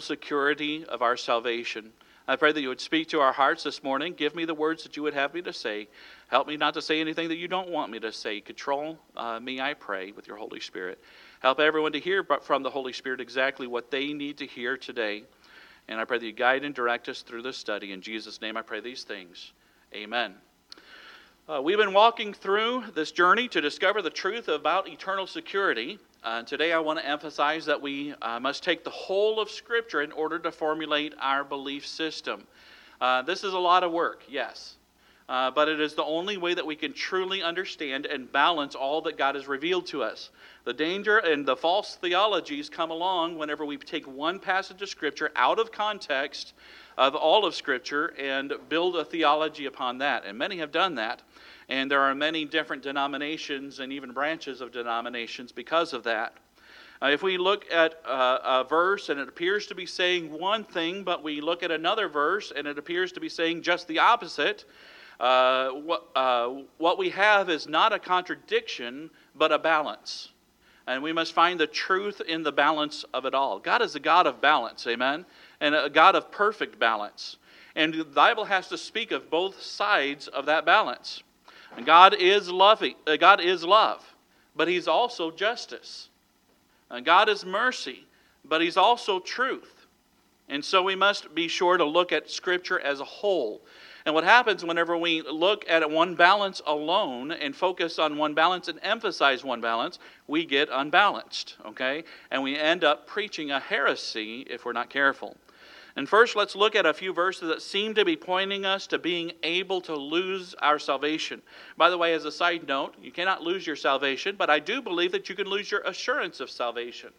security of our salvation. I pray that you would speak to our hearts this morning. Give me the words that you would have me to say. Help me not to say anything that you don't want me to say. Control uh, me, I pray, with your Holy Spirit. Help everyone to hear from the Holy Spirit exactly what they need to hear today. And I pray that you guide and direct us through this study. In Jesus' name, I pray these things. Amen. Uh, we've been walking through this journey to discover the truth about eternal security. Uh, today, I want to emphasize that we uh, must take the whole of Scripture in order to formulate our belief system. Uh, this is a lot of work, yes, uh, but it is the only way that we can truly understand and balance all that God has revealed to us. The danger and the false theologies come along whenever we take one passage of Scripture out of context of all of Scripture and build a theology upon that. And many have done that. And there are many different denominations and even branches of denominations because of that. Uh, if we look at uh, a verse and it appears to be saying one thing, but we look at another verse and it appears to be saying just the opposite, uh, what, uh, what we have is not a contradiction, but a balance. And we must find the truth in the balance of it all. God is a God of balance, amen? And a God of perfect balance. And the Bible has to speak of both sides of that balance. And God is loving, uh, God is love, but He's also justice. And God is mercy, but He's also truth. And so we must be sure to look at Scripture as a whole. And what happens whenever we look at one balance alone and focus on one balance and emphasize one balance, we get unbalanced, okay? And we end up preaching a heresy if we're not careful. And first, let's look at a few verses that seem to be pointing us to being able to lose our salvation. By the way, as a side note, you cannot lose your salvation, but I do believe that you can lose your assurance of salvation.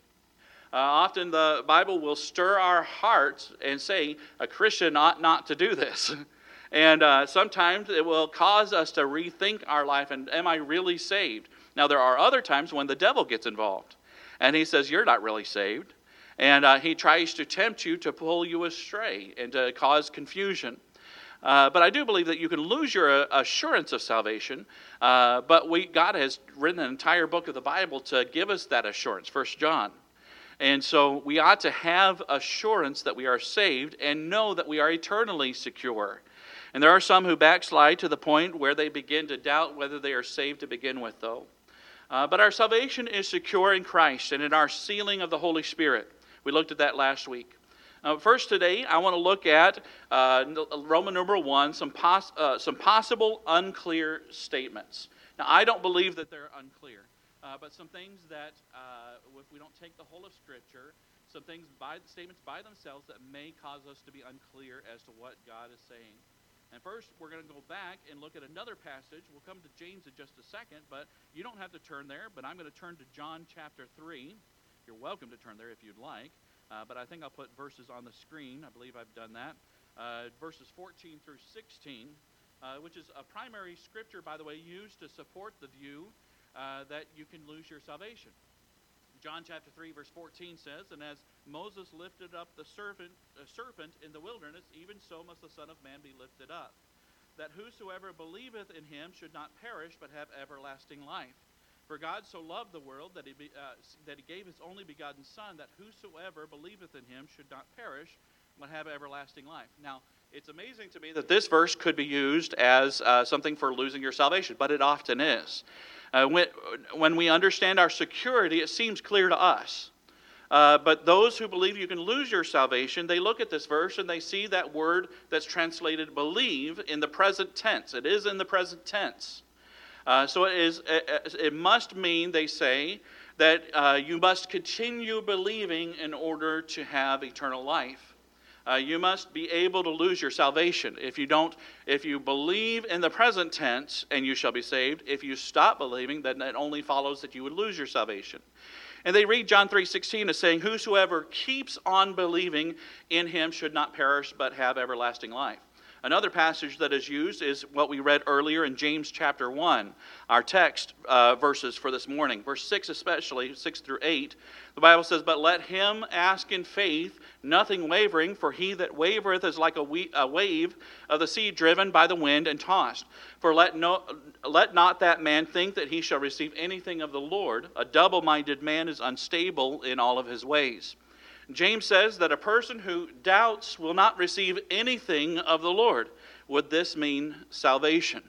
Uh, often the Bible will stir our hearts and say, a Christian ought not to do this. and uh, sometimes it will cause us to rethink our life and, am I really saved? Now, there are other times when the devil gets involved and he says, You're not really saved. And uh, he tries to tempt you to pull you astray and to cause confusion. Uh, but I do believe that you can lose your uh, assurance of salvation. Uh, but we, God has written an entire book of the Bible to give us that assurance, First John. And so we ought to have assurance that we are saved and know that we are eternally secure. And there are some who backslide to the point where they begin to doubt whether they are saved to begin with, though. Uh, but our salvation is secure in Christ and in our sealing of the Holy Spirit. We looked at that last week. Uh, first, today, I want to look at uh, Roman number one, some, pos- uh, some possible unclear statements. Now, I don't believe that they're unclear, uh, but some things that, uh, if we don't take the whole of Scripture, some things by the statements by themselves that may cause us to be unclear as to what God is saying. And first, we're going to go back and look at another passage. We'll come to James in just a second, but you don't have to turn there, but I'm going to turn to John chapter 3. You're welcome to turn there if you'd like, uh, but I think I'll put verses on the screen. I believe I've done that. Uh, verses 14 through 16, uh, which is a primary scripture, by the way, used to support the view uh, that you can lose your salvation. John chapter 3, verse 14 says, And as Moses lifted up the serpent, serpent in the wilderness, even so must the Son of Man be lifted up, that whosoever believeth in him should not perish, but have everlasting life. For God so loved the world that he, be, uh, that he gave his only begotten Son, that whosoever believeth in him should not perish, but have everlasting life. Now, it's amazing to me that this verse could be used as uh, something for losing your salvation, but it often is. Uh, when, when we understand our security, it seems clear to us. Uh, but those who believe you can lose your salvation, they look at this verse and they see that word that's translated believe in the present tense. It is in the present tense. Uh, so it, is, it must mean, they say, that uh, you must continue believing in order to have eternal life. Uh, you must be able to lose your salvation. If you don't, if you believe in the present tense, and you shall be saved. If you stop believing, then it only follows that you would lose your salvation. And they read John 3:16 as saying, "Whosoever keeps on believing in him should not perish but have everlasting life." Another passage that is used is what we read earlier in James chapter 1, our text uh, verses for this morning. Verse 6, especially, 6 through 8. The Bible says, But let him ask in faith, nothing wavering, for he that wavereth is like a, we- a wave of the sea driven by the wind and tossed. For let, no, let not that man think that he shall receive anything of the Lord. A double minded man is unstable in all of his ways. James says that a person who doubts will not receive anything of the Lord. Would this mean salvation?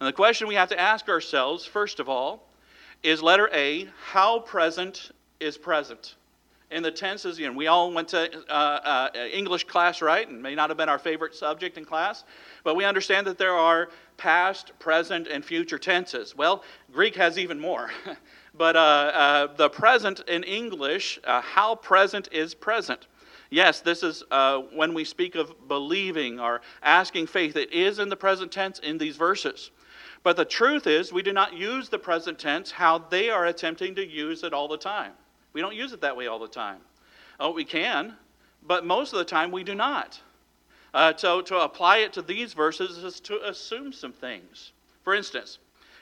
And the question we have to ask ourselves, first of all, is letter A, how present is present? In the tenses, you know, we all went to uh, uh, English class, right? And may not have been our favorite subject in class, but we understand that there are past, present, and future tenses. Well, Greek has even more. but uh, uh, the present in English, uh, how present is present? Yes, this is uh, when we speak of believing or asking faith, it is in the present tense in these verses. But the truth is, we do not use the present tense how they are attempting to use it all the time. We don't use it that way all the time. Oh, we can, but most of the time we do not. Uh, so to apply it to these verses is to assume some things. For instance,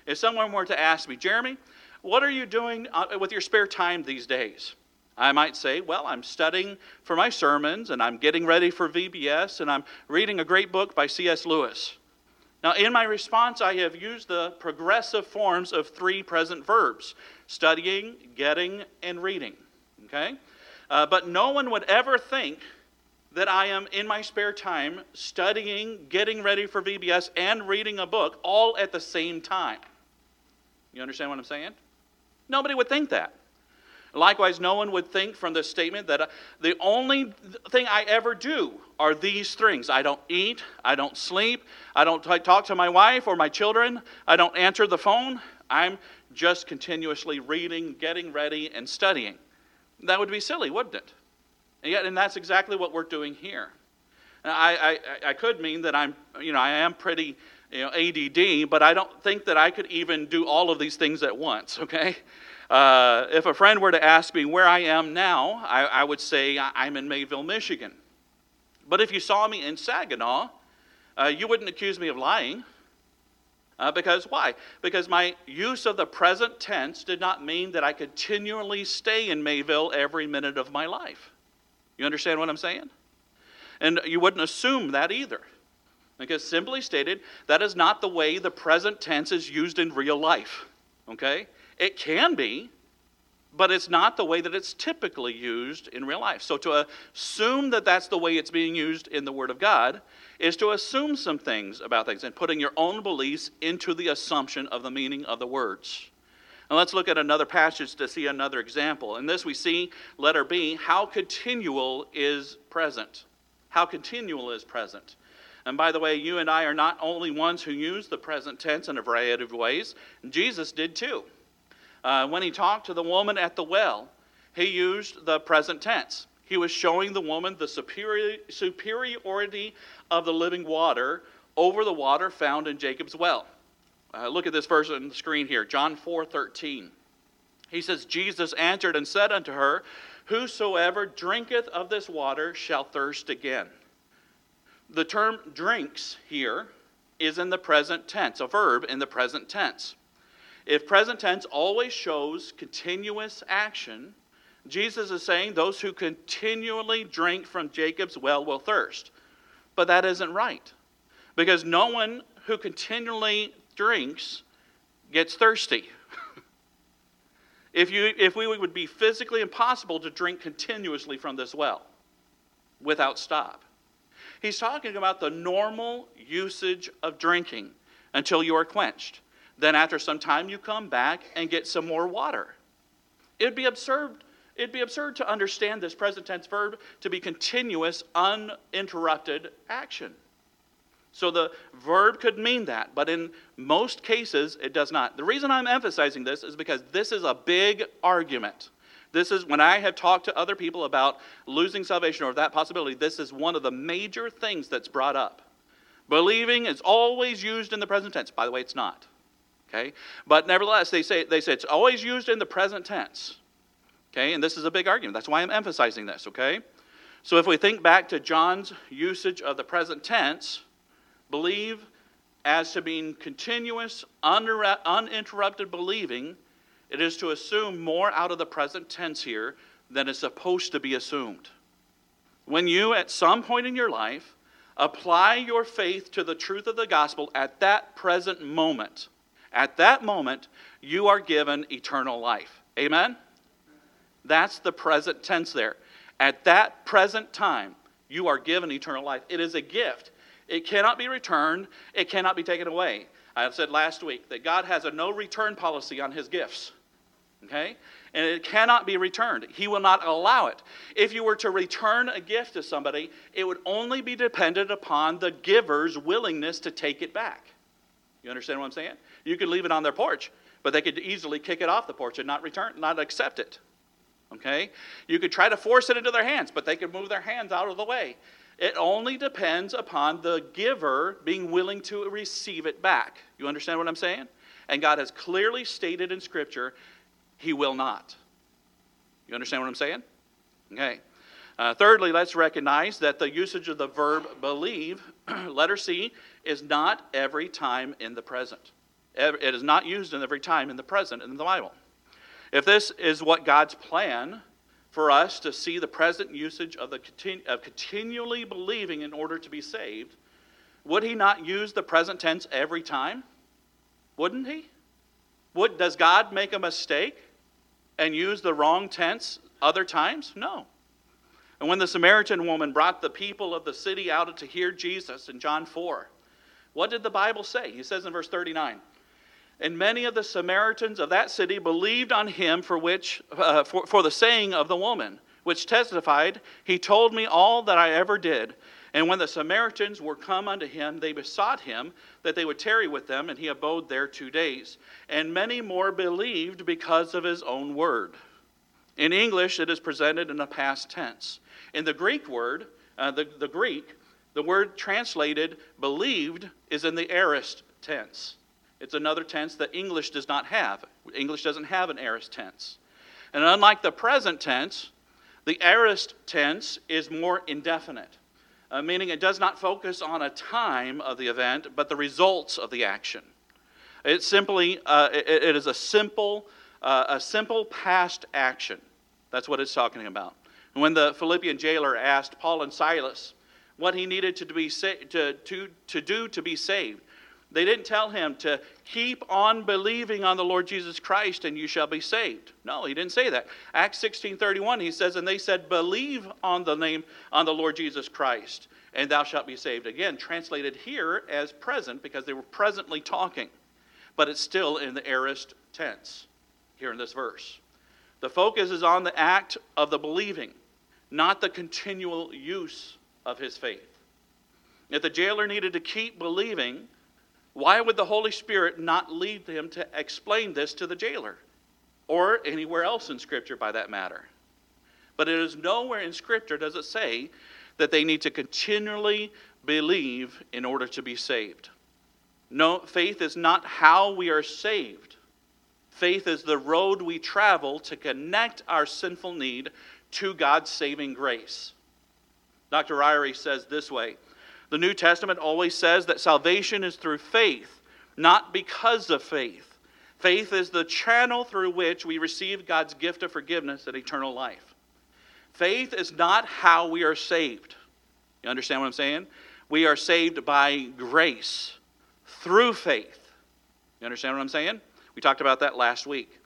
if someone were to ask me, Jeremy, what are you doing uh, with your spare time these days? I might say, well, I'm studying for my sermons and I'm getting ready for VBS and I'm reading a great book by C.S. Lewis. Now, in my response, I have used the progressive forms of three present verbs studying, getting, and reading. Okay? Uh, but no one would ever think that I am in my spare time studying, getting ready for VBS, and reading a book all at the same time. You understand what I'm saying? Nobody would think that. Likewise, no one would think from this statement that uh, the only thing I ever do are these things. I don't eat, I don't sleep, I don't talk to my wife or my children, I don't answer the phone. I'm just continuously reading, getting ready, and studying. That would be silly, wouldn't it? And yet, and that's exactly what we're doing here. I, I, I could mean that I'm, you know, I am pretty you know, ADD, but I don't think that I could even do all of these things at once, okay? Uh, if a friend were to ask me where I am now, I, I, would say I'm in Mayville, Michigan. But if you saw me in Saginaw, uh, you wouldn't accuse me of lying. Uh, because why? Because my use of the present tense did not mean that I continually stay in Mayville every minute of my life. You understand what I'm saying? And you wouldn't assume that either. Because simply stated, that is not the way the present tense is used in real life. Okay? It can be, but it's not the way that it's typically used in real life. So to assume that that's the way it's being used in the Word of God is to assume some things about things and putting your own beliefs into the assumption of the meaning of the words. And let's look at another passage to see another example. In this, we see, letter B, how continual is present. How continual is present. And by the way, you and I are not only ones who use the present tense in a variety of ways, Jesus did too. Uh, when he talked to the woman at the well, he used the present tense. He was showing the woman the superior, superiority of the living water over the water found in Jacob's well. Uh, look at this verse on the screen here, John 4 13. He says, Jesus answered and said unto her, Whosoever drinketh of this water shall thirst again. The term drinks here is in the present tense, a verb in the present tense. If present tense always shows continuous action, Jesus is saying those who continually drink from Jacob's well will thirst. But that isn't right. Because no one who continually drinks gets thirsty. if, you, if we would be physically impossible to drink continuously from this well without stop. He's talking about the normal usage of drinking until you are quenched. Then, after some time, you come back and get some more water. It'd be absurd. It'd be absurd to understand this present tense verb to be continuous, uninterrupted action. So the verb could mean that, but in most cases, it does not. The reason I'm emphasizing this is because this is a big argument. This is when I have talked to other people about losing salvation or that possibility, this is one of the major things that's brought up. Believing is always used in the present tense. By the way, it's not. Okay? But nevertheless, they say, they say it's always used in the present tense. Okay? And this is a big argument. That's why I'm emphasizing this. Okay? So if we think back to John's usage of the present tense, believe as to being continuous, uninterrupted believing, it is to assume more out of the present tense here than is supposed to be assumed. When you, at some point in your life, apply your faith to the truth of the gospel at that present moment, at that moment, you are given eternal life. Amen? That's the present tense there. At that present time, you are given eternal life. It is a gift. It cannot be returned, it cannot be taken away. I said last week that God has a no return policy on his gifts. Okay? And it cannot be returned. He will not allow it. If you were to return a gift to somebody, it would only be dependent upon the giver's willingness to take it back. You understand what I'm saying? You could leave it on their porch, but they could easily kick it off the porch and not return, not accept it. Okay? You could try to force it into their hands, but they could move their hands out of the way. It only depends upon the giver being willing to receive it back. You understand what I'm saying? And God has clearly stated in Scripture, He will not. You understand what I'm saying? Okay. Uh, thirdly, let's recognize that the usage of the verb believe, letter C, is not every time in the present. It is not used in every time in the present in the Bible. If this is what God's plan for us to see the present usage of, the continu- of continually believing in order to be saved, would he not use the present tense every time? Wouldn't he? Does God make a mistake and use the wrong tense other times? No. And when the Samaritan woman brought the people of the city out to hear Jesus in John 4, what did the Bible say? He says in verse 39 and many of the Samaritans of that city believed on him for, which, uh, for, for the saying of the woman, which testified, He told me all that I ever did. And when the Samaritans were come unto him, they besought him that they would tarry with them, and he abode there two days. And many more believed because of his own word. In English, it is presented in a past tense. In the Greek word, uh, the, the Greek, the word translated believed is in the aorist tense. It's another tense that English does not have. English doesn't have an aorist tense. And unlike the present tense, the aorist tense is more indefinite, uh, meaning it does not focus on a time of the event, but the results of the action. It's simply, uh, it, it is a simple, uh, a simple past action. That's what it's talking about. when the Philippian jailer asked Paul and Silas what he needed to, be sa- to, to, to do to be saved, they didn't tell him to keep on believing on the Lord Jesus Christ and you shall be saved. No, he didn't say that. Acts 16:31 he says and they said believe on the name on the Lord Jesus Christ and thou shalt be saved. Again, translated here as present because they were presently talking. But it's still in the aorist tense here in this verse. The focus is on the act of the believing, not the continual use of his faith. If the jailer needed to keep believing, why would the Holy Spirit not lead him to explain this to the jailer? Or anywhere else in Scripture, by that matter. But it is nowhere in Scripture does it say that they need to continually believe in order to be saved. No, faith is not how we are saved. Faith is the road we travel to connect our sinful need to God's saving grace. Dr. Ryrie says this way the New Testament always says that salvation is through faith, not because of faith. Faith is the channel through which we receive God's gift of forgiveness and eternal life. Faith is not how we are saved. You understand what I'm saying? We are saved by grace through faith. You understand what I'm saying? We talked about that last week.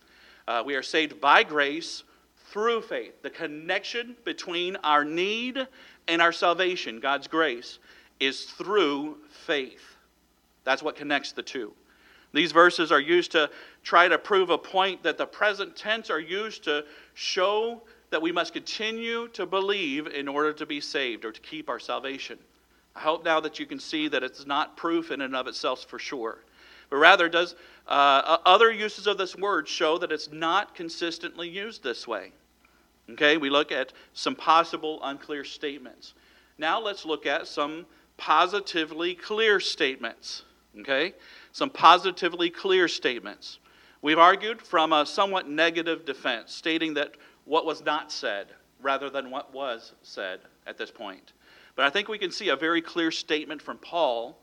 Uh, we are saved by grace through faith. The connection between our need and our salvation, God's grace, is through faith. That's what connects the two. These verses are used to try to prove a point that the present tense are used to show that we must continue to believe in order to be saved or to keep our salvation. I hope now that you can see that it's not proof in and of itself for sure, but rather does uh, other uses of this word show that it's not consistently used this way. Okay, we look at some possible unclear statements. Now let's look at some positively clear statements. Okay? Some positively clear statements. We've argued from a somewhat negative defense, stating that what was not said rather than what was said at this point. But I think we can see a very clear statement from Paul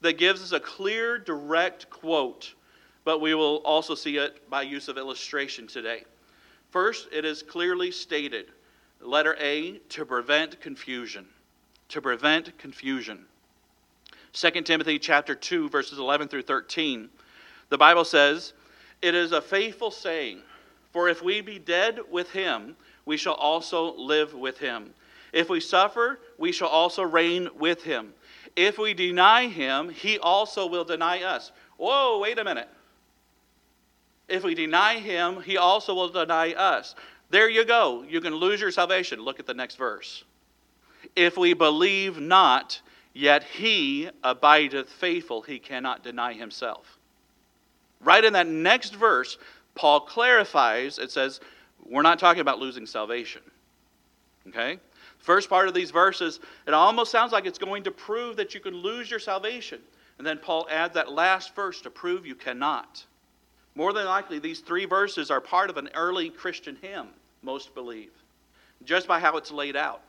that gives us a clear, direct quote, but we will also see it by use of illustration today. First, it is clearly stated, letter A, to prevent confusion to prevent confusion. 2 Timothy chapter 2 verses 11 through 13. The Bible says, "It is a faithful saying, for if we be dead with him, we shall also live with him. If we suffer, we shall also reign with him. If we deny him, he also will deny us. Whoa, wait a minute. If we deny him, he also will deny us. There you go. You can lose your salvation. Look at the next verse. If we believe not, yet he abideth faithful, he cannot deny himself. Right in that next verse, Paul clarifies, it says, we're not talking about losing salvation. Okay? First part of these verses, it almost sounds like it's going to prove that you can lose your salvation. And then Paul adds that last verse to prove you cannot. More than likely, these three verses are part of an early Christian hymn, most believe, just by how it's laid out.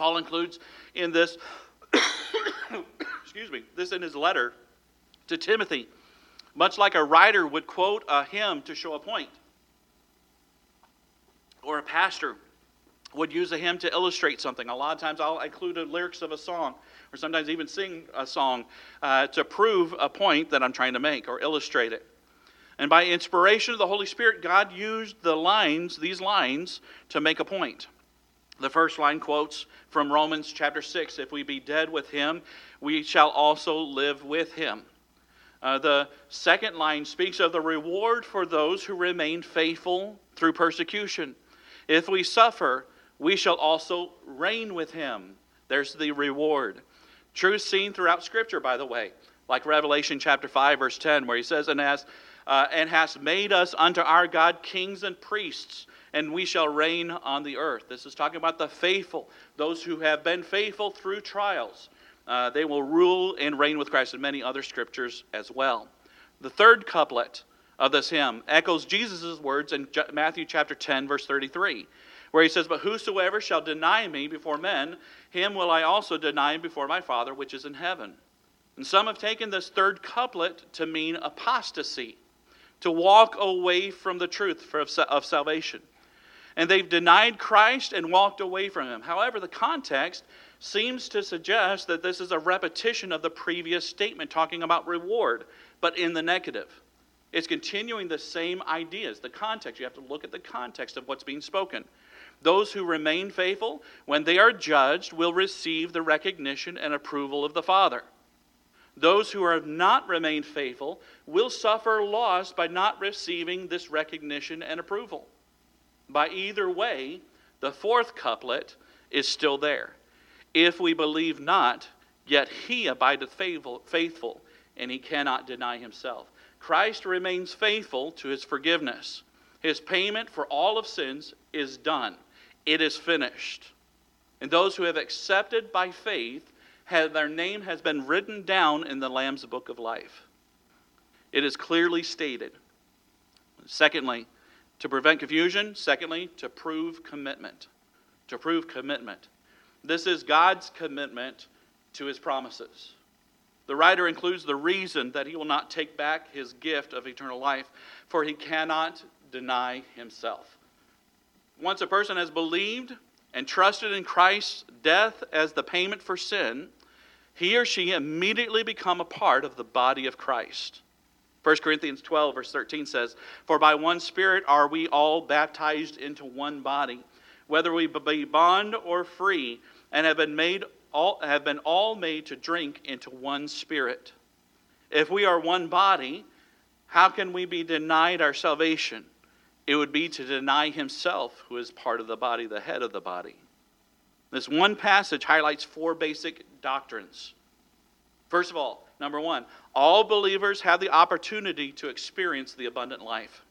Paul includes in this, excuse me, this in his letter to Timothy, much like a writer would quote a hymn to show a point, or a pastor would use a hymn to illustrate something. A lot of times I'll include the lyrics of a song, or sometimes even sing a song uh, to prove a point that I'm trying to make or illustrate it. And by inspiration of the Holy Spirit, God used the lines, these lines, to make a point. The first line quotes from Romans chapter 6 If we be dead with him, we shall also live with him. Uh, the second line speaks of the reward for those who remain faithful through persecution. If we suffer, we shall also reign with him. There's the reward. Truth seen throughout Scripture, by the way, like Revelation chapter 5, verse 10, where he says, And as uh, and hast made us unto our God kings and priests, and we shall reign on the earth. This is talking about the faithful, those who have been faithful through trials. Uh, they will rule and reign with Christ, and many other scriptures as well. The third couplet of this hymn echoes Jesus' words in Matthew chapter 10, verse 33, where he says, But whosoever shall deny me before men, him will I also deny before my Father which is in heaven. And some have taken this third couplet to mean apostasy to walk away from the truth of salvation. And they've denied Christ and walked away from him. However, the context seems to suggest that this is a repetition of the previous statement talking about reward, but in the negative. It's continuing the same ideas. The context, you have to look at the context of what's being spoken. Those who remain faithful, when they are judged, will receive the recognition and approval of the Father. Those who have not remained faithful will suffer loss by not receiving this recognition and approval. By either way, the fourth couplet is still there. If we believe not, yet he abideth faithful, and he cannot deny himself. Christ remains faithful to his forgiveness. His payment for all of sins is done, it is finished. And those who have accepted by faith have, their name has been written down in the Lamb's book of life. It is clearly stated. Secondly, to prevent confusion. Secondly, to prove commitment. To prove commitment. This is God's commitment to his promises. The writer includes the reason that he will not take back his gift of eternal life, for he cannot deny himself. Once a person has believed and trusted in Christ's death as the payment for sin, he or she immediately become a part of the body of Christ. 1 Corinthians 12, verse 13 says, For by one Spirit are we all baptized into one body, whether we be bond or free, and have been, made all, have been all made to drink into one Spirit. If we are one body, how can we be denied our salvation? It would be to deny himself, who is part of the body, the head of the body. This one passage highlights four basic doctrines. First of all, number one, all believers have the opportunity to experience the abundant life.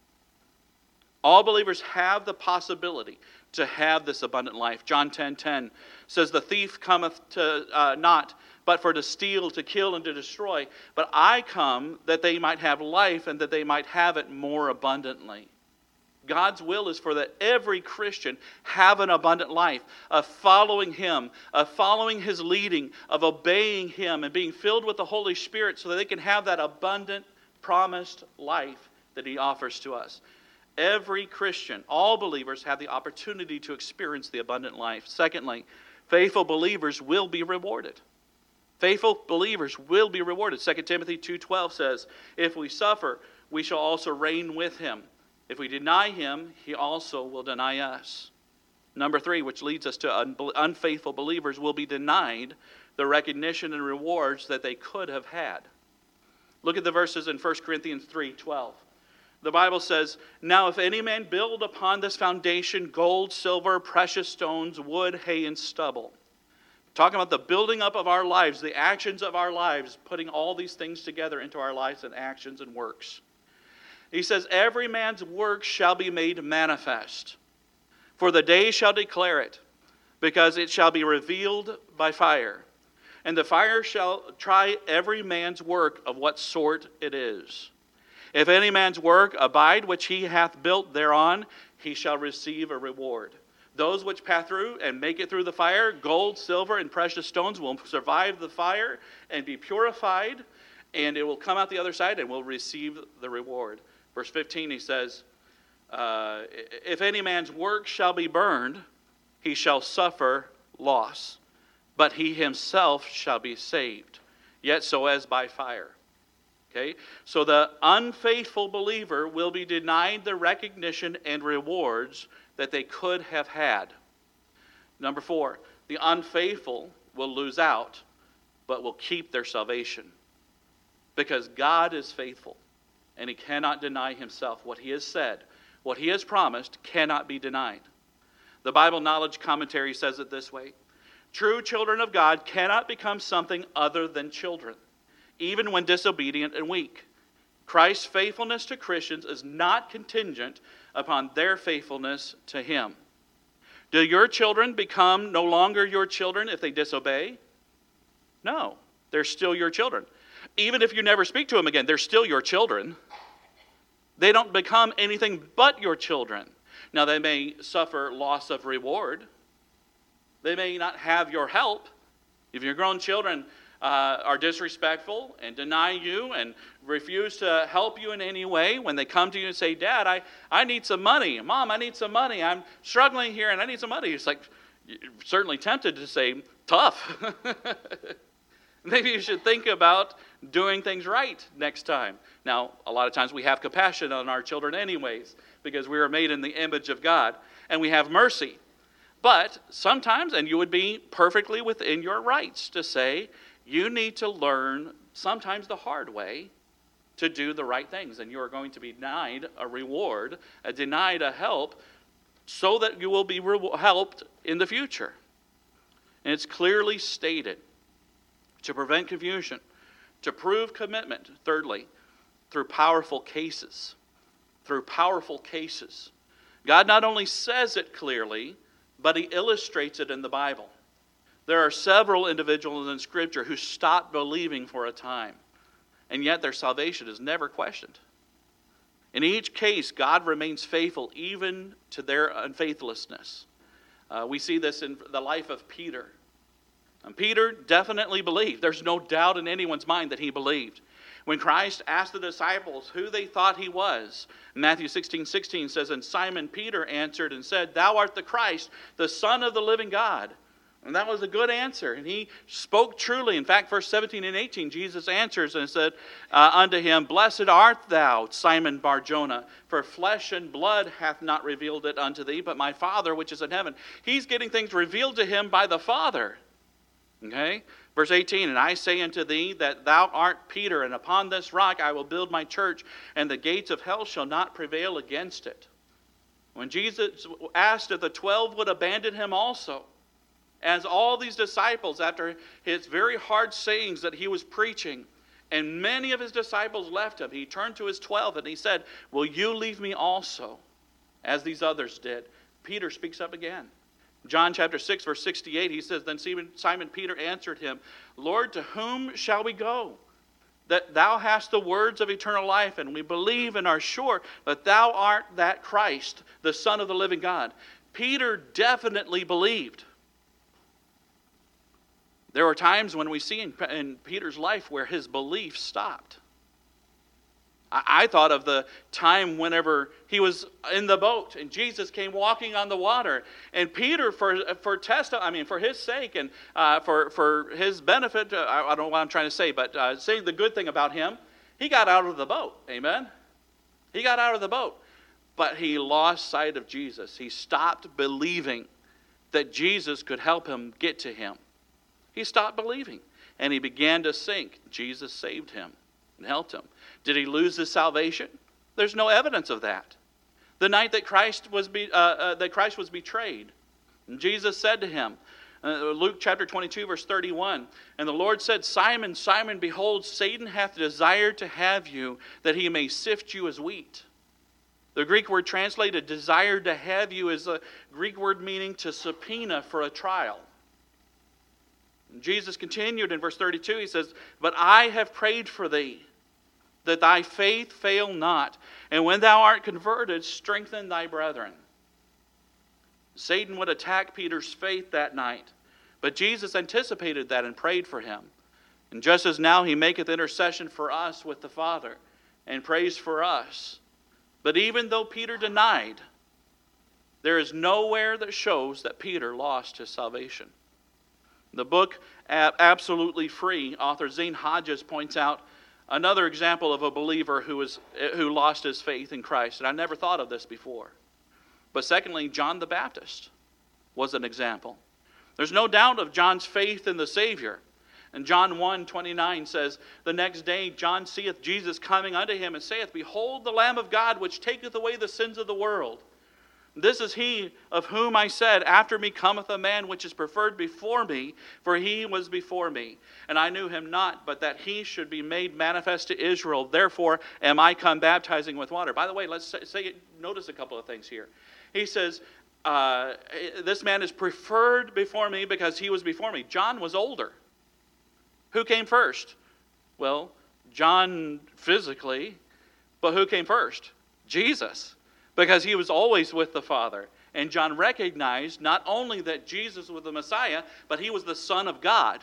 All believers have the possibility to have this abundant life. John 10 10 says, The thief cometh to uh, not but for to steal, to kill, and to destroy. But I come that they might have life and that they might have it more abundantly. God's will is for that every Christian have an abundant life of following Him, of following His leading, of obeying Him, and being filled with the Holy Spirit so that they can have that abundant, promised life that He offers to us. Every Christian, all believers, have the opportunity to experience the abundant life. Secondly, faithful believers will be rewarded. Faithful believers will be rewarded. 2 Timothy 2:12 says, "If we suffer, we shall also reign with him." If we deny him, he also will deny us. Number three, which leads us to unfaithful believers, will be denied the recognition and rewards that they could have had. Look at the verses in 1 Corinthians 3 12. The Bible says, Now if any man build upon this foundation gold, silver, precious stones, wood, hay, and stubble. Talking about the building up of our lives, the actions of our lives, putting all these things together into our lives and actions and works. He says, Every man's work shall be made manifest, for the day shall declare it, because it shall be revealed by fire. And the fire shall try every man's work of what sort it is. If any man's work abide which he hath built thereon, he shall receive a reward. Those which pass through and make it through the fire, gold, silver, and precious stones will survive the fire and be purified, and it will come out the other side and will receive the reward. Verse 15, he says, uh, If any man's work shall be burned, he shall suffer loss, but he himself shall be saved, yet so as by fire. Okay? So the unfaithful believer will be denied the recognition and rewards that they could have had. Number four, the unfaithful will lose out, but will keep their salvation. Because God is faithful, and He cannot deny Himself. What He has said, what He has promised, cannot be denied. The Bible Knowledge Commentary says it this way True children of God cannot become something other than children even when disobedient and weak. Christ's faithfulness to Christians is not contingent upon their faithfulness to Him. Do your children become no longer your children if they disobey? No, they're still your children. Even if you never speak to them again, they're still your children. They don't become anything but your children. Now, they may suffer loss of reward, they may not have your help. If your grown children uh, are disrespectful and deny you and refuse to help you in any way, when they come to you and say, Dad, I, I need some money. Mom, I need some money. I'm struggling here and I need some money. It's like, certainly tempted to say, tough. Maybe you should think about doing things right next time. Now, a lot of times we have compassion on our children, anyways, because we are made in the image of God and we have mercy. But sometimes, and you would be perfectly within your rights to say, you need to learn, sometimes the hard way, to do the right things. And you are going to be denied a reward, a denied a help, so that you will be re- helped in the future. And it's clearly stated to prevent confusion, to prove commitment, thirdly, through powerful cases. Through powerful cases. God not only says it clearly, but He illustrates it in the Bible. There are several individuals in Scripture who stopped believing for a time, and yet their salvation is never questioned. In each case, God remains faithful even to their unfaithlessness. Uh, we see this in the life of Peter. And Peter definitely believed. There's no doubt in anyone's mind that he believed. When Christ asked the disciples who they thought he was, Matthew 16 16 says, And Simon Peter answered and said, Thou art the Christ, the Son of the living God. And that was a good answer. And he spoke truly. In fact, verse 17 and 18, Jesus answers and said uh, unto him, Blessed art thou, Simon Barjona, for flesh and blood hath not revealed it unto thee, but my Father which is in heaven. He's getting things revealed to him by the Father. Okay? Verse 18, And I say unto thee that thou art Peter, and upon this rock I will build my church, and the gates of hell shall not prevail against it. When Jesus asked if the twelve would abandon him also, as all these disciples, after his very hard sayings that he was preaching, and many of his disciples left him, he turned to his twelve and he said, Will you leave me also, as these others did? Peter speaks up again. John chapter 6, verse 68, he says, Then Simon Peter answered him, Lord, to whom shall we go? That thou hast the words of eternal life, and we believe and are sure that thou art that Christ, the Son of the living God. Peter definitely believed. There were times when we see in Peter's life where his belief stopped. I, thought of the time whenever he was in the boat and Jesus came walking on the water, and Peter, for for test, I mean, for his sake and uh, for for his benefit, uh, I, don't know what I'm trying to say, but uh, saying the good thing about him, he got out of the boat. Amen. He got out of the boat, but he lost sight of Jesus. He stopped believing that Jesus could help him get to him. He stopped believing and he began to sink. Jesus saved him and helped him. Did he lose his salvation? There's no evidence of that. The night that Christ was, be, uh, uh, that Christ was betrayed, Jesus said to him, uh, Luke chapter 22, verse 31. And the Lord said, Simon, Simon, behold, Satan hath desired to have you, that he may sift you as wheat. The Greek word translated desired to have you is a Greek word meaning to subpoena for a trial. And Jesus continued in verse 32. He says, But I have prayed for thee, that thy faith fail not. And when thou art converted, strengthen thy brethren. Satan would attack Peter's faith that night. But Jesus anticipated that and prayed for him. And just as now he maketh intercession for us with the Father and prays for us. But even though Peter denied, there is nowhere that shows that Peter lost his salvation. The book Absolutely Free, author Zane Hodges points out another example of a believer who, was, who lost his faith in Christ. And I never thought of this before. But secondly, John the Baptist was an example. There's no doubt of John's faith in the Savior. And John 1 29 says, The next day John seeth Jesus coming unto him, and saith, Behold the Lamb of God, which taketh away the sins of the world. This is he of whom I said, After me cometh a man which is preferred before me, for he was before me. And I knew him not, but that he should be made manifest to Israel. Therefore am I come baptizing with water. By the way, let's say, notice a couple of things here. He says, uh, This man is preferred before me because he was before me. John was older. Who came first? Well, John physically, but who came first? Jesus, because he was always with the Father. And John recognized not only that Jesus was the Messiah, but he was the Son of God,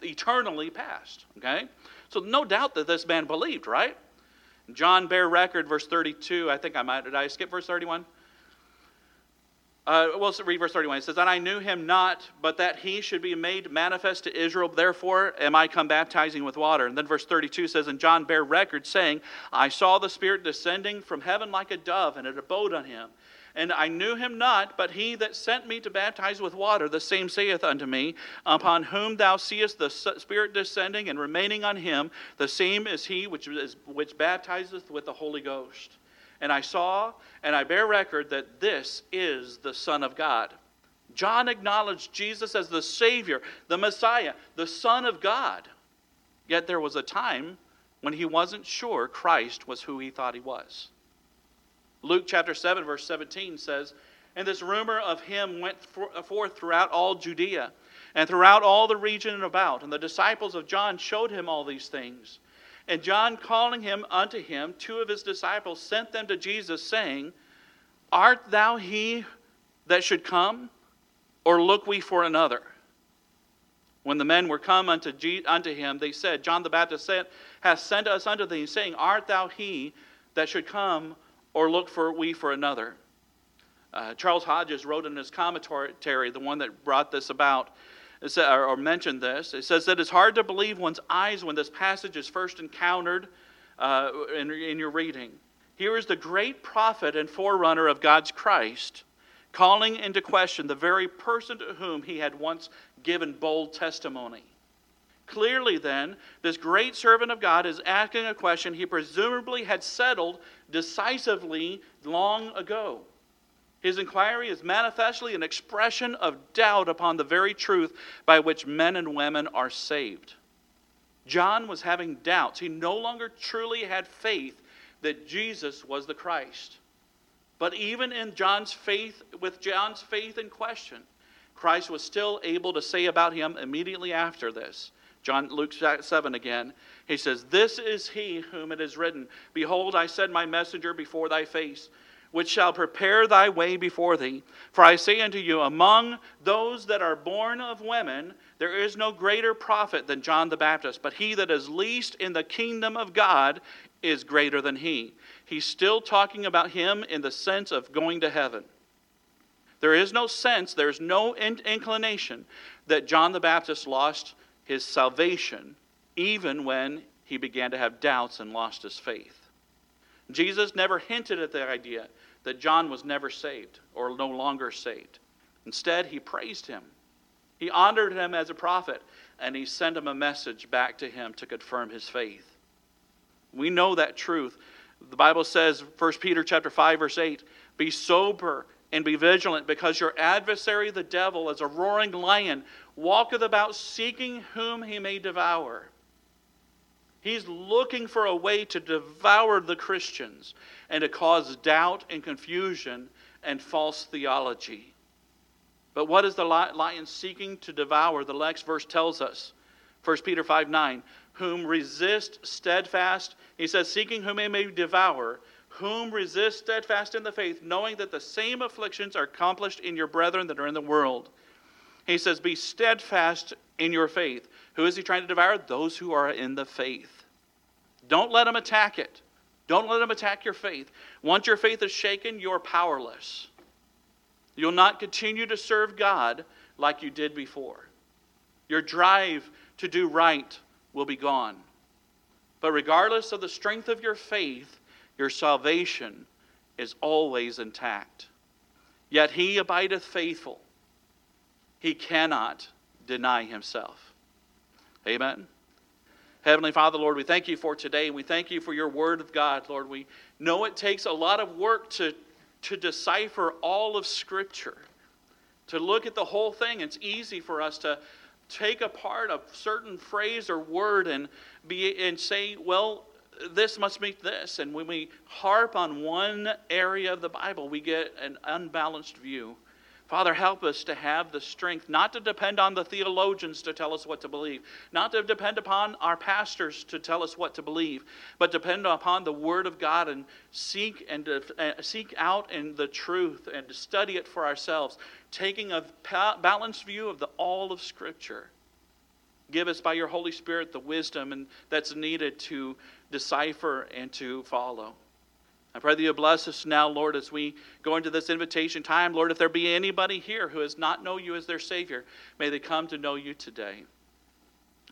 eternally past. Okay? So, no doubt that this man believed, right? John bear record, verse 32. I think I might. Did I skip verse 31? Uh, we'll read verse 31. It says, And I knew him not, but that he should be made manifest to Israel. Therefore am I come baptizing with water. And then verse 32 says, And John bare record, saying, I saw the Spirit descending from heaven like a dove, and it abode on him. And I knew him not, but he that sent me to baptize with water, the same saith unto me, Upon whom thou seest the Spirit descending and remaining on him, the same is he which, is, which baptizeth with the Holy Ghost. And I saw, and I bear record that this is the Son of God. John acknowledged Jesus as the Savior, the Messiah, the Son of God. Yet there was a time when he wasn't sure Christ was who he thought he was. Luke chapter 7, verse 17 says, And this rumor of him went forth throughout all Judea and throughout all the region and about. And the disciples of John showed him all these things. And John, calling him unto him, two of his disciples sent them to Jesus, saying, Art thou he that should come, or look we for another? When the men were come unto, unto him, they said, John the Baptist hath sent us unto thee, saying, Art thou he that should come, or look for we for another. Uh, Charles Hodges wrote in his commentary, the one that brought this about, or mentioned this. It says that it's hard to believe one's eyes when this passage is first encountered uh, in, in your reading. Here is the great prophet and forerunner of God's Christ calling into question the very person to whom he had once given bold testimony. Clearly, then, this great servant of God is asking a question he presumably had settled decisively long ago. His inquiry is manifestly an expression of doubt upon the very truth by which men and women are saved. John was having doubts. He no longer truly had faith that Jesus was the Christ. But even in John's faith, with John's faith in question, Christ was still able to say about him immediately after this, John Luke 7 again. He says, This is he whom it is written, Behold, I send my messenger before thy face, which shall prepare thy way before thee. For I say unto you, among those that are born of women, there is no greater prophet than John the Baptist, but he that is least in the kingdom of God is greater than he. He's still talking about him in the sense of going to heaven. There is no sense, there's no inclination that John the Baptist lost his salvation, even when he began to have doubts and lost his faith. Jesus never hinted at the idea that John was never saved or no longer saved. Instead, he praised him. He honored him as a prophet, and he sent him a message back to him to confirm his faith. We know that truth. The Bible says, 1 Peter chapter 5, verse 8, be sober and be vigilant, because your adversary, the devil, as a roaring lion, walketh about seeking whom he may devour. He's looking for a way to devour the Christians and to cause doubt and confusion and false theology. But what is the lion seeking to devour? The next verse tells us 1 Peter 5 9, whom resist steadfast. He says, seeking whom he may devour, whom resist steadfast in the faith, knowing that the same afflictions are accomplished in your brethren that are in the world. He says, Be steadfast in your faith. Who is he trying to devour? Those who are in the faith. Don't let him attack it. Don't let him attack your faith. Once your faith is shaken, you're powerless. You'll not continue to serve God like you did before. Your drive to do right will be gone. But regardless of the strength of your faith, your salvation is always intact. Yet he abideth faithful. He cannot deny himself. Amen. Heavenly Father, Lord, we thank you for today. We thank you for your word of God, Lord. We know it takes a lot of work to to decipher all of Scripture, to look at the whole thing. It's easy for us to take apart a certain phrase or word and be and say, well, this must mean this. And when we harp on one area of the Bible, we get an unbalanced view. Father, help us to have the strength not to depend on the theologians to tell us what to believe, not to depend upon our pastors to tell us what to believe, but depend upon the Word of God and seek and uh, seek out in the truth and to study it for ourselves, taking a balanced view of the all of Scripture. Give us by your Holy Spirit the wisdom and that's needed to decipher and to follow. I pray that you bless us now, Lord, as we go into this invitation time. Lord, if there be anybody here who has not known you as their Savior, may they come to know you today.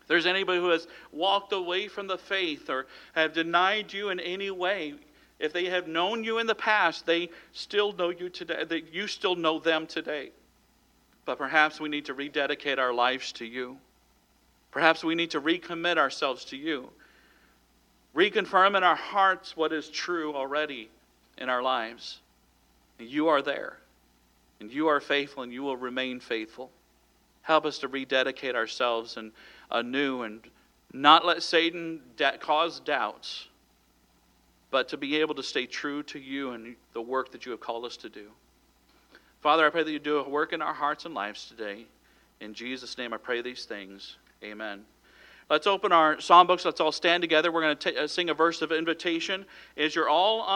If there's anybody who has walked away from the faith or have denied you in any way, if they have known you in the past, they still know you today, that you still know them today. But perhaps we need to rededicate our lives to you. Perhaps we need to recommit ourselves to you reconfirm in our hearts what is true already in our lives. And You are there, and you are faithful, and you will remain faithful. Help us to rededicate ourselves and anew and not let Satan cause doubts, but to be able to stay true to you and the work that you have called us to do. Father, I pray that you do a work in our hearts and lives today. In Jesus' name, I pray these things. Amen. Let's open our psalm books. Let's all stand together. We're going to t- uh, sing a verse of invitation. As you're all